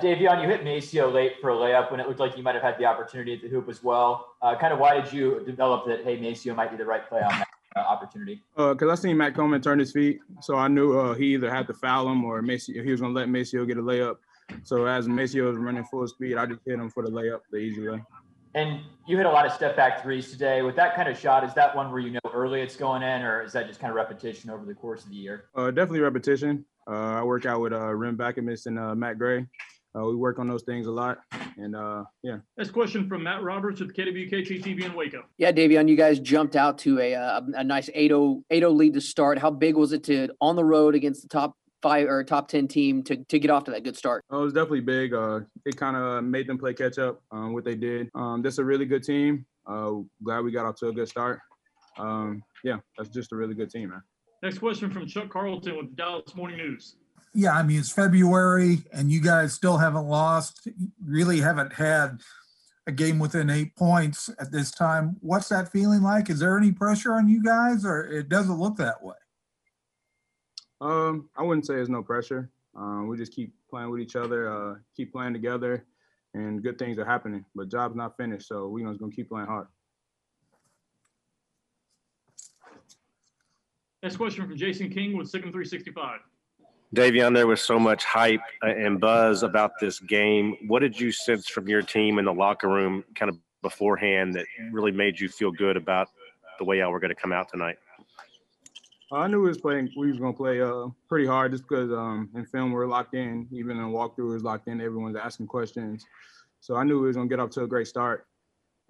Davion, you hit MaCio late for a layup when it looked like you might have had the opportunity at the hoop as well. Uh, kind of why did you develop that, hey, MaCio might be the right play on that uh, opportunity? Because uh, I seen Matt Coleman turn his feet, so I knew uh, he either had to foul him or MaCio, he was going to let MaCio get a layup. So as MaCio was running full speed, I just hit him for the layup, the easy way. And you hit a lot of step back threes today. With that kind of shot, is that one where you know early it's going in, or is that just kind of repetition over the course of the year? Uh, definitely repetition. Uh, I work out with uh, Rim Backamus and uh, Matt Gray. Uh, we work on those things a lot, and uh, yeah. Next question from Matt Roberts with KWKG TV in Waco. Yeah, Davion, you guys jumped out to a a, a nice 8-0, 8-0 lead to start. How big was it to on the road against the top five or top 10 team to, to get off to that good start? Oh, it was definitely big. Uh, it kind of made them play catch up um, what they did. Um, is a really good team. Uh, glad we got off to a good start. Um, yeah, that's just a really good team, man. Next question from Chuck Carlton with Dallas Morning News. Yeah, I mean, it's February and you guys still haven't lost, really haven't had a game within eight points at this time. What's that feeling like? Is there any pressure on you guys or it doesn't look that way? Um, I wouldn't say there's no pressure. Um, we just keep playing with each other, uh, keep playing together, and good things are happening. But job's not finished, so we're just gonna keep playing hard. Next question from Jason King with SicEm 365. Davion, there was so much hype and buzz about this game. What did you sense from your team in the locker room kind of beforehand that really made you feel good about the way y'all were going to come out tonight? I knew we was playing. We was gonna play uh, pretty hard just because um, in film we're locked in. Even in walkthrough is locked in. Everyone's asking questions, so I knew we was gonna get off to a great start.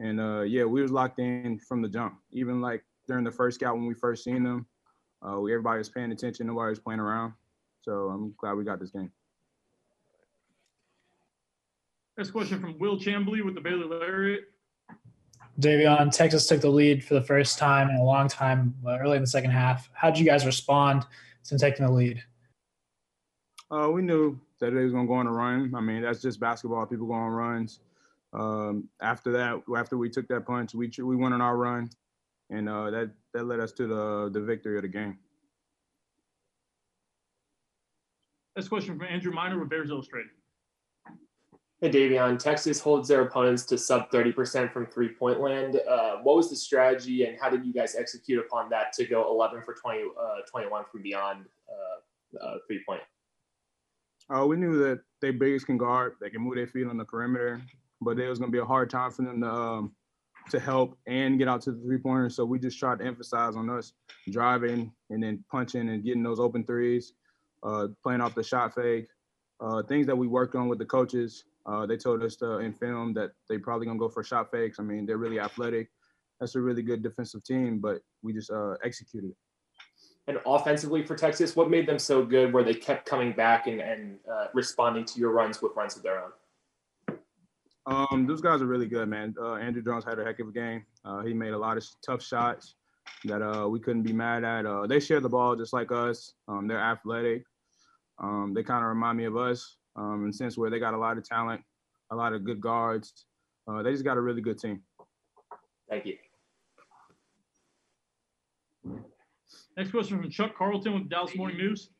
And uh, yeah, we was locked in from the jump. Even like during the first scout when we first seen them, uh, we, everybody was paying attention. Nobody was playing around. So I'm glad we got this game. Next question from Will Chambly with the Baylor Lariat. Davion, Texas took the lead for the first time in a long time early in the second half. How did you guys respond to taking the lead? Uh, we knew that they was gonna go on a run. I mean, that's just basketball. People go on runs. Um, after that, after we took that punch, we we went on our run, and uh, that that led us to the the victory of the game. Next question from Andrew Miner with Bears Illustrated. Hey, Davion, Texas holds their opponents to sub 30% from three point land. Uh, what was the strategy and how did you guys execute upon that to go 11 for 20, uh, 21 from beyond uh, uh three point? Uh, we knew that they biggest can guard, they can move their feet on the perimeter, but it was going to be a hard time for them to, um, to help and get out to the three pointer. So we just tried to emphasize on us driving and then punching and getting those open threes, uh, playing off the shot fake, uh, things that we worked on with the coaches uh, they told us to, in film that they probably gonna go for shot fakes. I mean, they're really athletic. That's a really good defensive team, but we just uh, executed. And offensively for Texas, what made them so good where they kept coming back and, and uh, responding to your runs with runs of their own? Um, those guys are really good, man. Uh, Andrew Jones had a heck of a game. Uh, he made a lot of tough shots that uh, we couldn't be mad at. Uh, they share the ball just like us. Um, they're athletic. Um, they kind of remind me of us um, in a sense where they got a lot of talent, a lot of good guards. Uh, they just got a really good team. Thank you. Next question from Chuck Carlton with Dallas Morning News.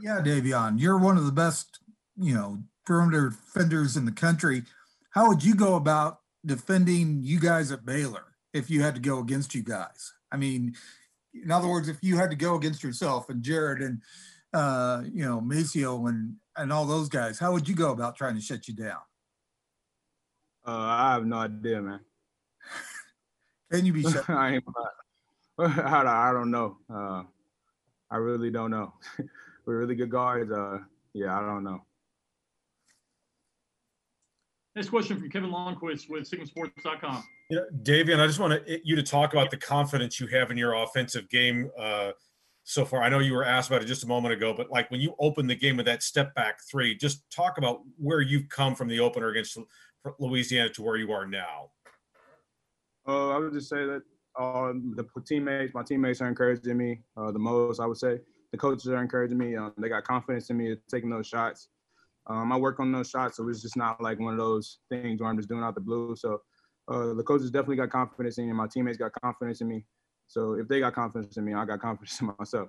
Yeah, Davion, you're one of the best, you know, perimeter defenders in the country. How would you go about defending you guys at Baylor if you had to go against you guys? I mean, in other words, if you had to go against yourself and Jared and uh, you know MaCio and and all those guys, how would you go about trying to shut you down? Uh, I have no idea, man. Can you be shut? I ain't. I don't know. Uh, I really don't know. We're really good guards. Uh, yeah, I don't know. Next question from Kevin Lonnquist with SignalSports.com. You know, Davion, I just want to, you to talk about the confidence you have in your offensive game uh, so far. I know you were asked about it just a moment ago, but like when you open the game with that step back three, just talk about where you've come from the opener against Louisiana to where you are now. Uh, I would just say that uh, the teammates, my teammates are encouraging me uh, the most. I would say the coaches are encouraging me. Um, they got confidence in me taking those shots. Um, I work on those shots, so it's just not like one of those things where I'm just doing out the blue. So uh, the coaches definitely got confidence in me. My teammates got confidence in me. So if they got confidence in me, I got confidence in myself.